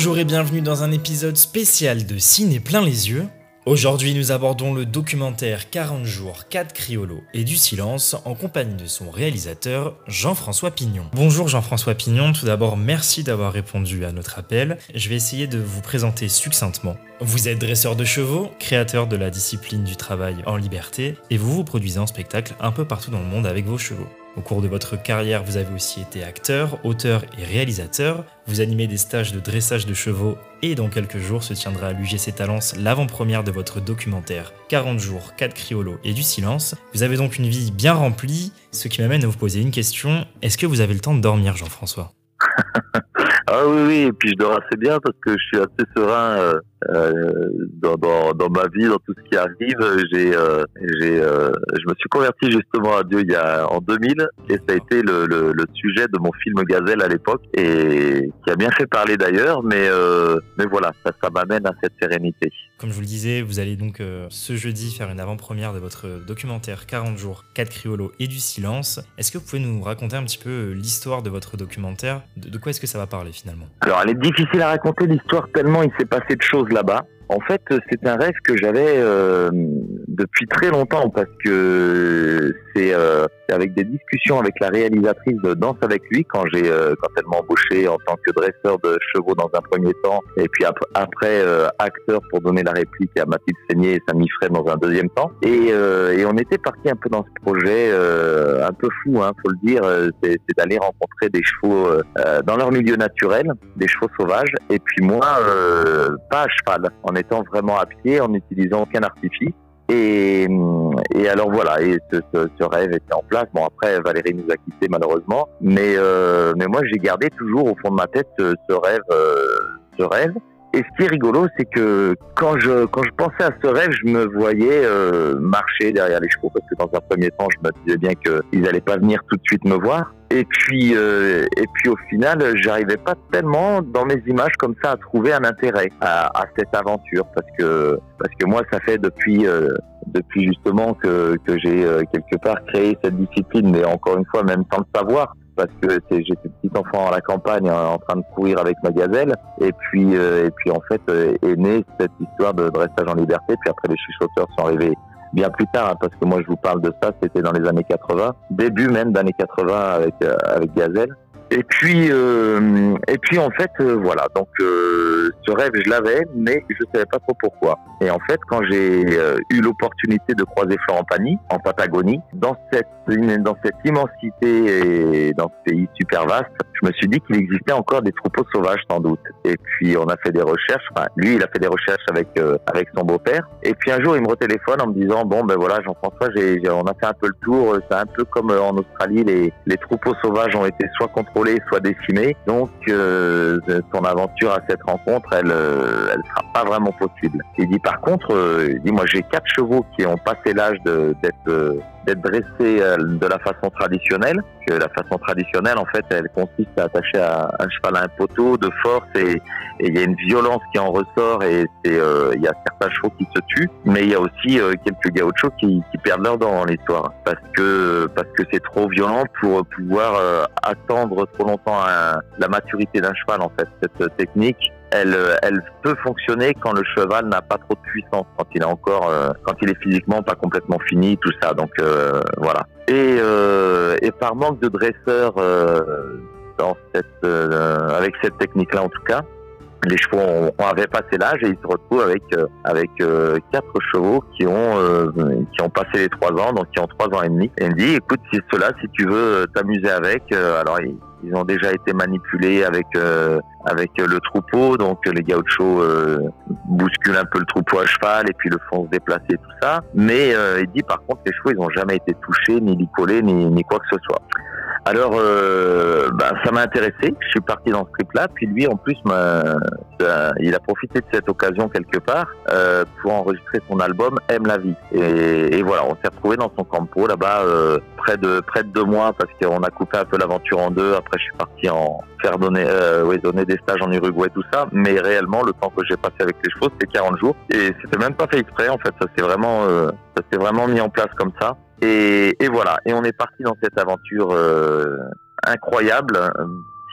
Bonjour et bienvenue dans un épisode spécial de Ciné plein les yeux. Aujourd'hui, nous abordons le documentaire 40 jours, 4 criolos et du silence en compagnie de son réalisateur Jean-François Pignon. Bonjour Jean-François Pignon, tout d'abord merci d'avoir répondu à notre appel. Je vais essayer de vous présenter succinctement. Vous êtes dresseur de chevaux, créateur de la discipline du travail en liberté et vous vous produisez en spectacle un peu partout dans le monde avec vos chevaux. Au cours de votre carrière, vous avez aussi été acteur, auteur et réalisateur. Vous animez des stages de dressage de chevaux et dans quelques jours se tiendra à l'UGC Talence l'avant-première de votre documentaire 40 jours, 4 criolos et du silence. Vous avez donc une vie bien remplie, ce qui m'amène à vous poser une question. Est-ce que vous avez le temps de dormir, Jean-François? Ah oui, oui, et puis je dors assez bien parce que je suis assez serein euh, dans, dans, dans, ma vie, dans tout ce qui arrive. J'ai, euh, j'ai, euh, je me suis converti justement à Dieu il y a en 2000 et ça a été le, le, le sujet de mon film Gazelle à l'époque et qui a bien fait parler d'ailleurs. Mais euh, mais voilà, ça, ça m'amène à cette sérénité. Comme je vous le disais, vous allez donc euh, ce jeudi faire une avant-première de votre documentaire 40 jours, 4 criolos et du silence. Est-ce que vous pouvez nous raconter un petit peu l'histoire de votre documentaire? De, de quoi est-ce que ça va parler finalement? Alors, elle est difficile à raconter l'histoire tellement il s'est passé de choses là-bas. En fait, c'est un rêve que j'avais euh, depuis très longtemps parce que c'est euh, avec des discussions avec la réalisatrice de Danse avec lui quand j'ai euh, quand elle m'a embauché en tant que dresseur de chevaux dans un premier temps et puis ap après euh, acteur pour donner la réplique à Mathilde Seigné et Samy Fred dans un deuxième temps. Et, euh, et on était parti un peu dans ce projet un peu fou, hein, faut le dire, c'est d'aller rencontrer des chevaux dans leur milieu naturel, des chevaux sauvages. Et puis moi, pas à cheval. Étant vraiment à pied, en n'utilisant aucun artifice. Et, et, alors voilà, et ce, rêve était en place. Bon après Valérie nous a quittés malheureusement, mais euh, mais moi j'ai gardé toujours au fond de ma tête ce, ce rêve, euh, ce rêve. Et ce qui est rigolo, c'est que quand je quand je pensais à ce rêve, je me voyais euh, marcher derrière les chevaux parce que dans un premier temps, je me disais bien qu'ils n'allaient pas venir tout de suite me voir. Et puis, euh, et puis au final, j'arrivais pas tellement dans mes images comme ça à trouver un intérêt à, à cette aventure. Parce que parce que moi, ça fait depuis euh, depuis justement que que j'ai euh, quelque part créé cette discipline, mais encore une fois, même sans le savoir, parce que j'étais petit enfant à la campagne en train de courir avec ma gazelle. Et puis euh, et puis en fait euh, est née cette histoire de dressage en liberté. Puis après les chuchoteurs sont arrivés bien plus tard hein, parce que moi je vous parle de ça c'était dans les années 80 début même d'années 80 avec euh, avec gazelle et puis, euh, et puis en fait, euh, voilà. Donc, euh, ce rêve, je l'avais, mais je savais pas trop pourquoi. Et en fait, quand j'ai eu l'opportunité de croiser Florent Pagny en Patagonie, dans cette dans cette immensité et dans ce pays super vaste, je me suis dit qu'il existait encore des troupeaux sauvages sans doute. Et puis on a fait des recherches. Enfin, lui, il a fait des recherches avec avec son beau-père. Et puis un jour, il me retéléphone en me disant bon ben voilà, Jean-François, j'ai on a fait un peu le tour. C'est un peu comme en Australie, les les troupeaux sauvages ont été soit contrôlés soit décimé. Donc euh, ton aventure à cette rencontre, elle, euh, elle sera pas vraiment possible. Il dit par contre, euh, il dit moi j'ai quatre chevaux qui ont passé l'âge d'être euh, d'être dressés euh, de la façon traditionnelle. Que la façon traditionnelle, en fait, elle consiste à attacher à un cheval à un poteau de force et il y a une violence qui en ressort et euh, il y a certains chevaux qui se tuent, mais il y a aussi euh, quelques gauchos qui, qui perdent leurs dents dans l'histoire parce que parce que c'est trop violent pour pouvoir euh, attendre trop longtemps la maturité d'un cheval en fait. Cette technique elle, elle peut fonctionner quand le cheval n'a pas trop de puissance, quand il est encore, euh, quand il est physiquement pas complètement fini, tout ça. Donc euh, voilà. Et, euh, et par manque de dresseur cette, avec cette technique-là en tout cas, les chevaux ont, avait passé l'âge et ils se retrouvent avec avec quatre chevaux qui ont qui ont passé les trois ans, donc qui ont trois ans et demi. Et il me dit, écoute, si cela, si tu veux t'amuser avec, alors il, ils ont déjà été manipulés avec euh, le troupeau, donc les gauchos euh, bousculent un peu le troupeau à cheval et puis le font se déplacer tout ça. Mais euh, il dit par contre les chevaux ils ont jamais été touchés ni licolés ni quoi que ce soit. Alors, euh, bah, ça m'a intéressé. Je suis parti dans ce trip-là. Puis lui, en plus, il a profité de cette occasion quelque part euh, pour enregistrer son album Aime la vie. Et, voilà, on s'est retrouvé dans son campo là-bas euh, près de près de deux mois parce qu'on a coupé un peu l'aventure en deux. Après, je suis parti en faire donner, euh, oui, donner des stages en Uruguay, tout ça. Mais réellement, le temps que j'ai passé avec les chevaux, c'était 40 jours. Et c'était même pas fait exprès. En fait, ça s'est vraiment, euh, ça s'est vraiment mis en place comme ça. Et, et, voilà, et on est parti dans cette aventure euh, incroyable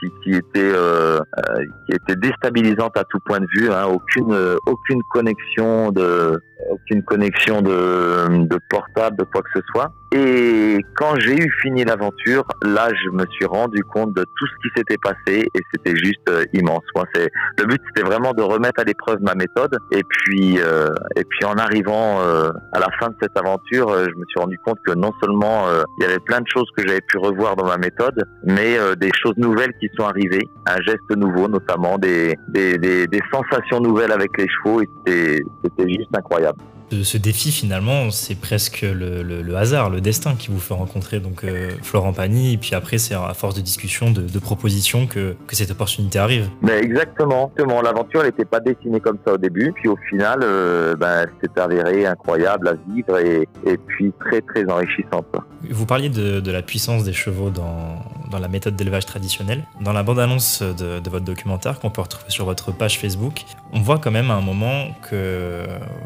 qui, qui était euh, euh, qui était déstabilisante à tout point de vue. Hein, aucune aucune connexion de aucune connexion de, portable, de quoi que ce soit. Et quand j'ai eu fini l'aventure, là, je me suis rendu compte de tout ce qui s'était passé et c'était juste euh, immense. Moi, c'est le but, c'était vraiment de remettre à l'épreuve ma méthode. Et puis, euh, et puis en arrivant euh, à la fin de cette aventure, je me suis rendu compte que non seulement il y avait plein de choses que j'avais pu revoir dans ma méthode, mais des choses nouvelles qui sont arrivées, un geste nouveau, notamment des des, des, des sensations nouvelles avec les chevaux. Et c'était juste incroyable ce défi finalement c'est presque le, hasard, le destin qui vous fait rencontrer donc euh, Florent Pagny et puis après c'est à force de discussion, de, propositions que, que, cette opportunité arrive. Mais exactement, exactement. l'aventure n'était pas dessinée comme ça au début, puis au final euh, ben, c'est avéré incroyable à vivre et, et, puis très très enrichissante. Vous parliez de, de la puissance des chevaux dans, dans la méthode d'élevage traditionnelle. Dans la bande-annonce de, de, votre documentaire qu'on peut retrouver sur votre page Facebook, on voit quand même à un moment que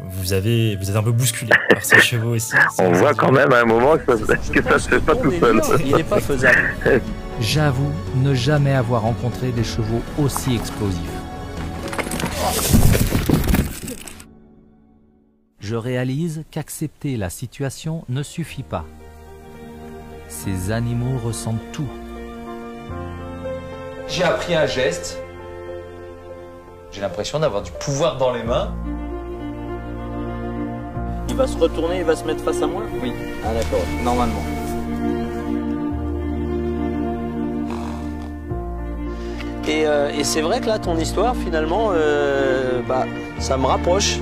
vous avez vous êtes un peu bousculé par ces chevaux aussi. On voit quand même à un moment que ça, que ça se fait pas tout seul. Il n'est pas faisable. J'avoue ne jamais avoir rencontré des chevaux aussi explosifs. Je réalise qu'accepter la situation ne suffit pas. Ces animaux ressentent tout. J'ai appris un geste. J'ai l'impression d'avoir du pouvoir dans les mains. Il va se retourner, il va se mettre face à moi Oui. Ah d'accord, normalement. Et, euh, et c'est vrai que là, ton histoire, finalement, euh, bah, ça me rapproche.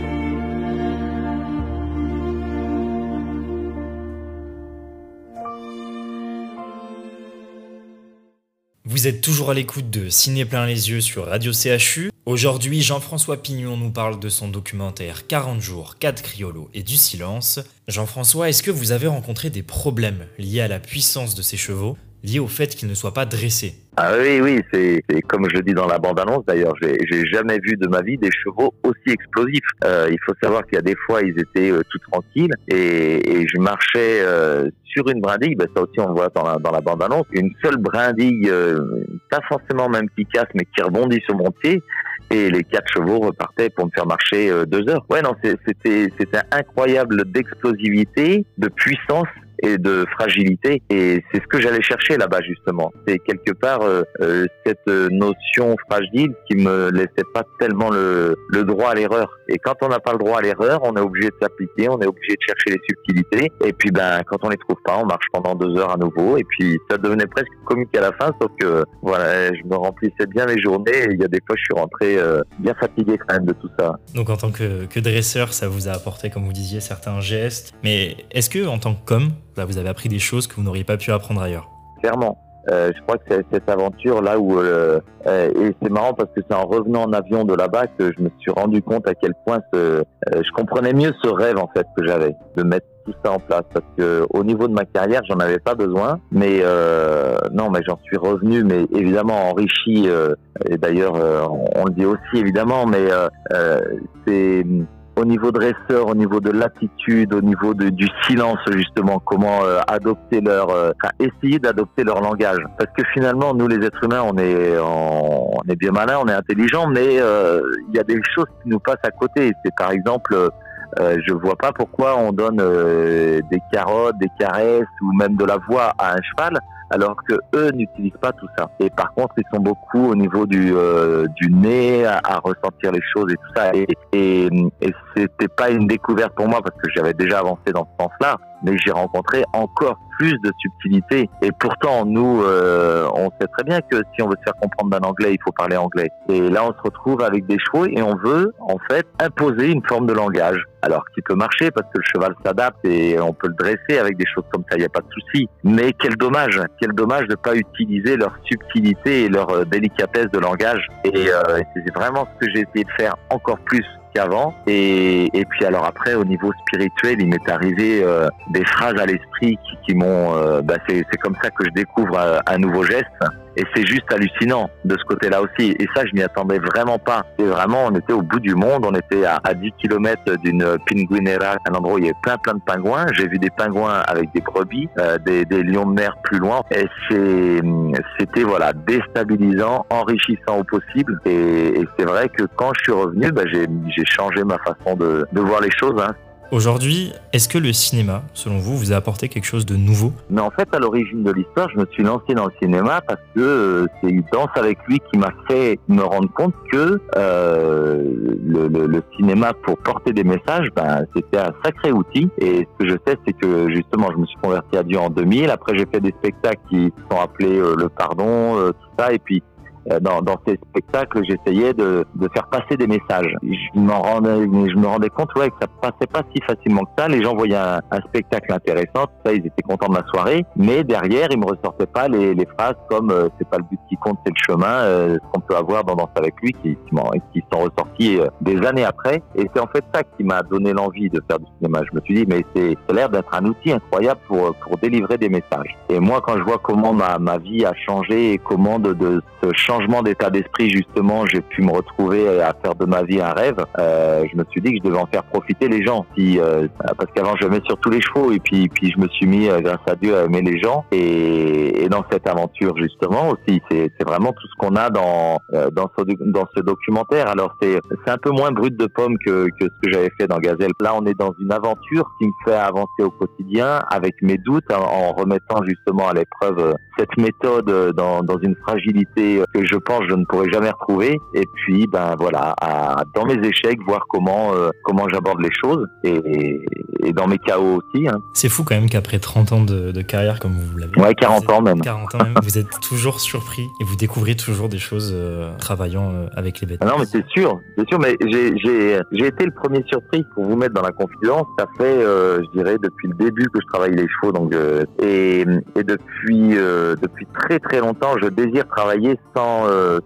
Vous êtes toujours à l'écoute de Ciné plein les yeux sur Radio CHU. Aujourd'hui, Jean-François Pignon nous parle de son documentaire 40 jours, 4 criolos et du silence. Jean-François, est-ce que vous avez rencontré des problèmes liés à la puissance de ces chevaux, liés au fait qu'ils ne soient pas dressés ah oui, oui, c'est comme je le dis dans la bande-annonce d'ailleurs, j'ai jamais vu de ma vie des chevaux aussi explosifs. Euh, il faut savoir qu'il y a des fois, ils étaient euh, tout tranquilles et, je marchais euh, sur une brindille, ben ça aussi on le voit dans la, dans la bande-annonce, une seule brindille, pas forcément même qui casse, mais qui rebondit sur mon pied et les quatre chevaux repartaient pour me faire marcher deux heures. Ouais, non, c'était c'était incroyable d'explosivité, de puissance et de fragilité. Et c'est ce que j'allais chercher là-bas justement. C'est quelque part euh, euh, cette notion fragile qui me laissait pas tellement le, le droit à l'erreur. Et quand on n'a pas le droit à l'erreur, on est obligé de s'appliquer, on est obligé de chercher les subtilités. Et puis ben quand on les trouve pas, on marche pendant deux heures à nouveau. Et puis ça devenait presque comique à la fin, sauf que voilà, je me remplissais bien les journées. Et il y a des fois, je suis rentré euh, bien fatigué quand même de tout ça. Donc en tant que, que dresseur, ça vous a apporté, comme vous disiez, certains gestes. Mais est-ce que en tant que com, vous avez appris des choses que vous n'auriez pas pu apprendre ailleurs. Clairement. Euh, je crois que c'est cette aventure là où euh, euh, et c'est marrant parce que c'est en revenant en avion de là-bas que je me suis rendu compte à quel point je comprenais mieux ce rêve en fait que j'avais de mettre tout ça en place parce que au niveau de ma carrière j'en avais pas besoin mais non mais j'en suis revenu mais évidemment enrichi et d'ailleurs on, le dit aussi évidemment mais c'est au niveau dresseur, au niveau de l'attitude, au niveau de, du silence justement, comment euh, adopter leur, euh, essayer d'adopter leur langage. Parce que finalement, nous les êtres humains, on est, bien malins, on est intelligents, mais euh, il y a des choses qui nous passent à côté. C'est par exemple, je vois pas pourquoi on donne des carottes, des caresses ou même de la voix à un cheval alors que eux n'utilisent pas tout ça. Et par contre, ils sont beaucoup au niveau du, euh, du nez, à, ressentir les choses et tout ça. Et, et, et c'était pas une découverte pour moi parce que j'avais déjà avancé dans ce sens-là, mais j'ai rencontré encore plus de subtilité. Et pourtant, nous, euh, on sait très bien que si on veut se faire comprendre d'un anglais, il faut parler anglais. Et là, on se retrouve avec des chevaux et on veut, en fait, imposer une forme de langage. Alors, qui peut marcher parce que le cheval s'adapte et on peut le dresser avec des choses comme ça, il n'y a pas de souci. Mais quel dommage, quel dommage de ne pas utiliser leur subtilité et leur euh, délicatesse de langage. Et euh, c'est vraiment ce que j'ai essayé de faire encore plus qu'avant. Et, et, puis alors après, au niveau spirituel, il m'est arrivé euh, des phrases à l'esprit qui, qui m'ont... Euh, bah c'est comme ça que je découvre un, un nouveau geste. Et c'est juste hallucinant de ce côté-là aussi. Et ça, je m'y attendais vraiment pas. Et vraiment, on était au bout du monde. On était à, à 10 km d'une pinguinera, un endroit où il y avait plein plein de pingouins. J'ai vu des pingouins avec des brebis, euh, des, des lions de mer plus loin. Et c'était voilà déstabilisant, enrichissant au possible. Et, et c'est vrai que quand je suis revenu, bah, j'ai, j'ai changé ma façon de, de voir les choses. Hein. Aujourd'hui, est-ce que le cinéma, selon vous, vous a apporté quelque chose de nouveau? Mais en fait, à l'origine de l'histoire, je me suis lancé dans le cinéma parce que euh, c'est une danse avec lui qui m'a fait me rendre compte que euh, le, cinéma pour porter des messages, ben, c'était un sacré outil. Et ce que je sais, c'est que justement, je me suis converti à Dieu en 2000. Après, j'ai fait des spectacles qui sont appelés euh, Le Pardon, tout ça. Et puis, dans, dans, ces spectacles, j'essayais de, de, faire passer des messages. Je m'en rendais, je me rendais compte ouais, que ça passait pas si facilement que ça. Les gens voyaient un, un, spectacle intéressant, ça, ils étaient contents de ma soirée, mais derrière, ils me ressortaient pas les, les phrases comme euh, c'est pas le but qui compte, c'est le chemin, euh, ce qu'on peut avoir dans Danse avec lui, qui, qui, qui sont ressortis euh, des années après. Et c'est en fait ça qui m'a donné l'envie de faire du cinéma. Je me suis dit, mais c'est l'air d'être un outil incroyable pour pour délivrer des messages. Et moi, quand je vois comment ma, ma vie a changé et comment de, de ce changement d'état d'esprit justement, j'ai pu me retrouver à faire de ma vie un rêve. Euh, je me suis dit que je devais en faire profiter les gens, euh, parce qu'avant je mets sur tous les chevaux et puis puis je me suis mis euh, grâce à Dieu à aimer les gens et, et dans cette aventure justement aussi, c'est vraiment tout ce qu'on a dans euh, ce documentaire. Alors c'est un peu moins brut de pomme que ce que j'avais fait dans Gazelle. Là, on est dans une aventure qui me fait avancer au quotidien avec mes doutes en, en remettant justement à l'épreuve cette méthode dans dans une fragilité que je pense je ne pourrai jamais retrouver. Et puis, ben voilà, à, dans mes échecs, voir comment euh, comment j'aborde les choses et, et, dans mes chaos aussi. Hein. C'est fou quand même qu'après 30 ans de, de, carrière, comme vous l'avez Ouais, 40 ans même. 40 ans même, vous êtes toujours surpris et vous découvrez toujours des choses euh, travaillant euh, avec les bêtes. Ah non, mais c'est sûr, c'est sûr, mais j'ai été le premier surpris pour vous mettre dans la confidence. Ça fait, je dirais, depuis le début que je travaille les chevaux, donc et, et depuis depuis très très longtemps, je désire travailler sans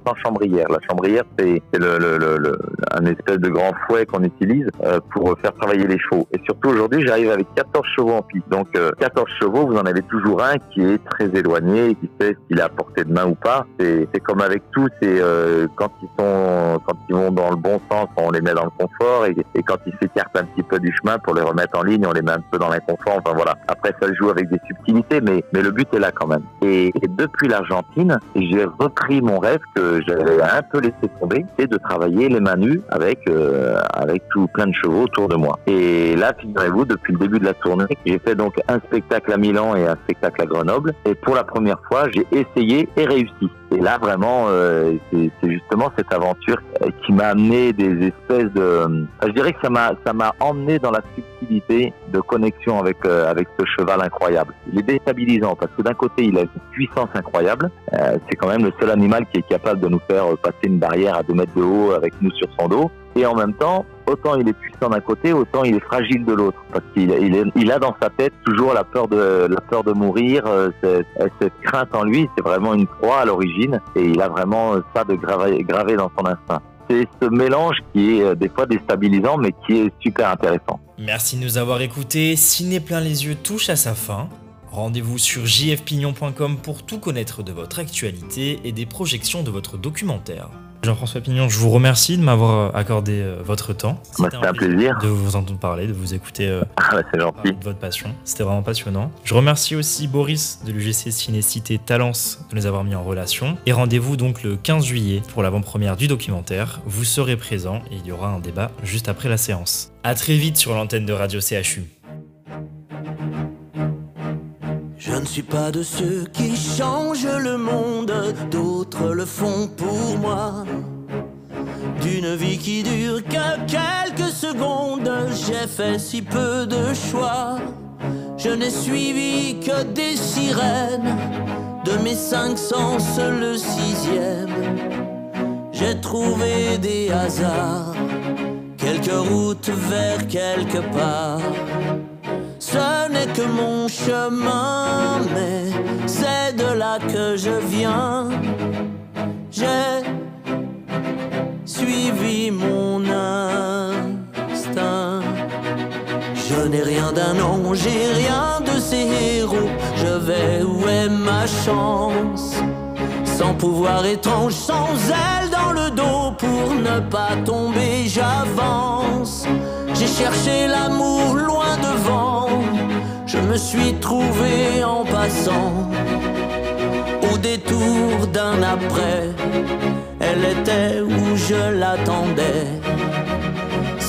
sans chambrière. La chambrière, c'est le, le, le, le, un espèce de grand fouet qu'on utilise euh, pour faire travailler les chevaux. Et surtout aujourd'hui, j'arrive avec 14 chevaux en piste. Donc euh, 14 chevaux, vous en avez toujours un qui est très éloigné, et qui sait s'il est à portée de main ou pas. C'est comme avec tout, c'est euh, quand ils sont quand ils vont dans le bon sens, on les met dans le confort, et, et quand ils s'écartent un petit peu du chemin pour les remettre en ligne, on les met un peu dans l'inconfort. Enfin voilà. Après, ça joue avec des subtilités, mais mais le but est là quand même. Et, et depuis l'Argentine, j'ai repris mon rêve que j'avais un peu laissé tomber, c'est de travailler les mains nues avec euh, avec tout plein de chevaux autour de moi. Et là, figurez-vous, depuis le début de la tournée, j'ai fait donc un spectacle à Milan et un spectacle à Grenoble. Et pour la première fois, j'ai essayé et réussi. Et là, vraiment, euh, c'est justement cette aventure qui m'a amené des espèces de... je dirais que ça m'a ça emmené dans la subtilité de connexion avec euh, avec ce cheval incroyable. Il est déstabilisant parce que d'un côté, il a une puissance incroyable. Euh, c'est quand même le seul animal qui est capable de nous faire passer une barrière à deux mètres de haut avec nous sur son dos. Et en même temps, autant il est puissant d'un côté, autant il est fragile de l'autre, parce qu'il il, a dans sa tête toujours la peur de la peur de mourir, euh, cette, crainte en lui. C'est vraiment une proie à l'origine, et il a vraiment ça de gravé, gravé dans son instinct. C'est ce mélange qui est euh, des fois déstabilisant, mais qui est super intéressant. Merci de nous avoir écoutés. Ciné plein les yeux touche à sa fin. Rendez-vous sur jfpignon.com pour tout connaître de votre actualité et des projections de votre documentaire. Jean-François Pignon, je vous remercie de m'avoir accordé votre temps. C'était un, un plaisir de vous entendre parler, de vous écouter euh, ah, gentil. de votre passion. C'était vraiment passionnant. Je remercie aussi Boris de l'UGC Cinécité Talence de nous avoir mis en relation. Et rendez-vous donc le 15 juillet pour l'avant-première du documentaire. Vous serez présent et il y aura un débat juste après la séance. A très vite sur l'antenne de Radio CHU. Je ne suis pas de ceux qui changent le monde, d'autres le font pour moi. D'une vie qui dure que quelques secondes, j'ai fait si peu de choix. Je n'ai suivi que des sirènes, de mes cinq sens le sixième. J'ai trouvé des hasards, quelques routes vers quelque part. Ce n'est que mon chemin, mais c'est de là que je viens. J'ai suivi mon instinct. Je n'ai rien d'un ange, j'ai rien de ces héros. Je vais où est ma chance? Sans pouvoir étrange, sans aile dans le dos pour ne pas tomber, j'avance. J'ai cherché l'amour loin devant, me suis trouvé en passant. Au détour d'un après, elle était où je l'attendais.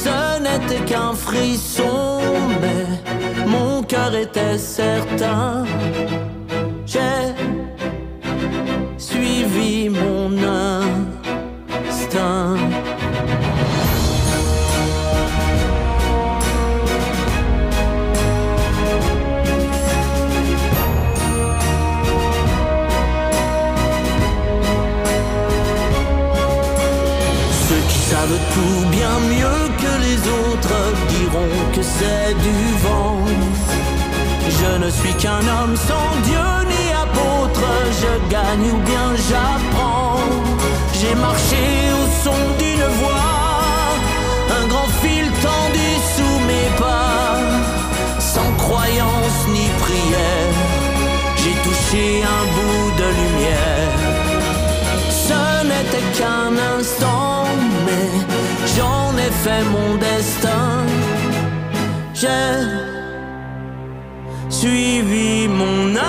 Ce n'était qu'un frisson, mais mon cœur était certain. J'ai suivi mon instinct. Que c'est du vent. Je ne suis qu'un homme sans Dieu ni apôtre, je gagne ou bien j'apprends. J'ai marché au son d'une voix, un grand fil tendu sous mes pas, sans croyance ni prière. J'ai touché un bout de lumière. Ce n'était qu'un instant, mais j'en ai fait mon destin. J'ai suivi mon instinct.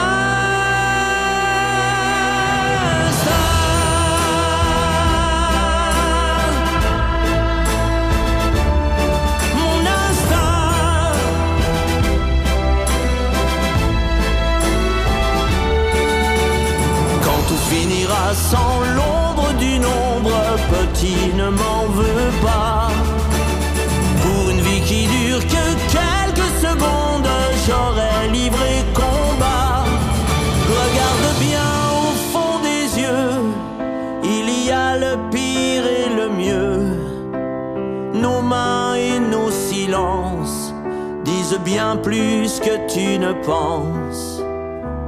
Mon instinct. Quand tout finira sans l'ombre d'une ombre, petit ne m'en veux pas. bien plus que tu ne penses.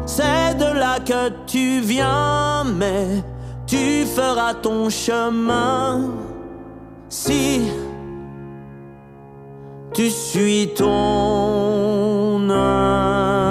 C'est de là que tu viens, mais tu feras ton chemin si tu suis ton âme.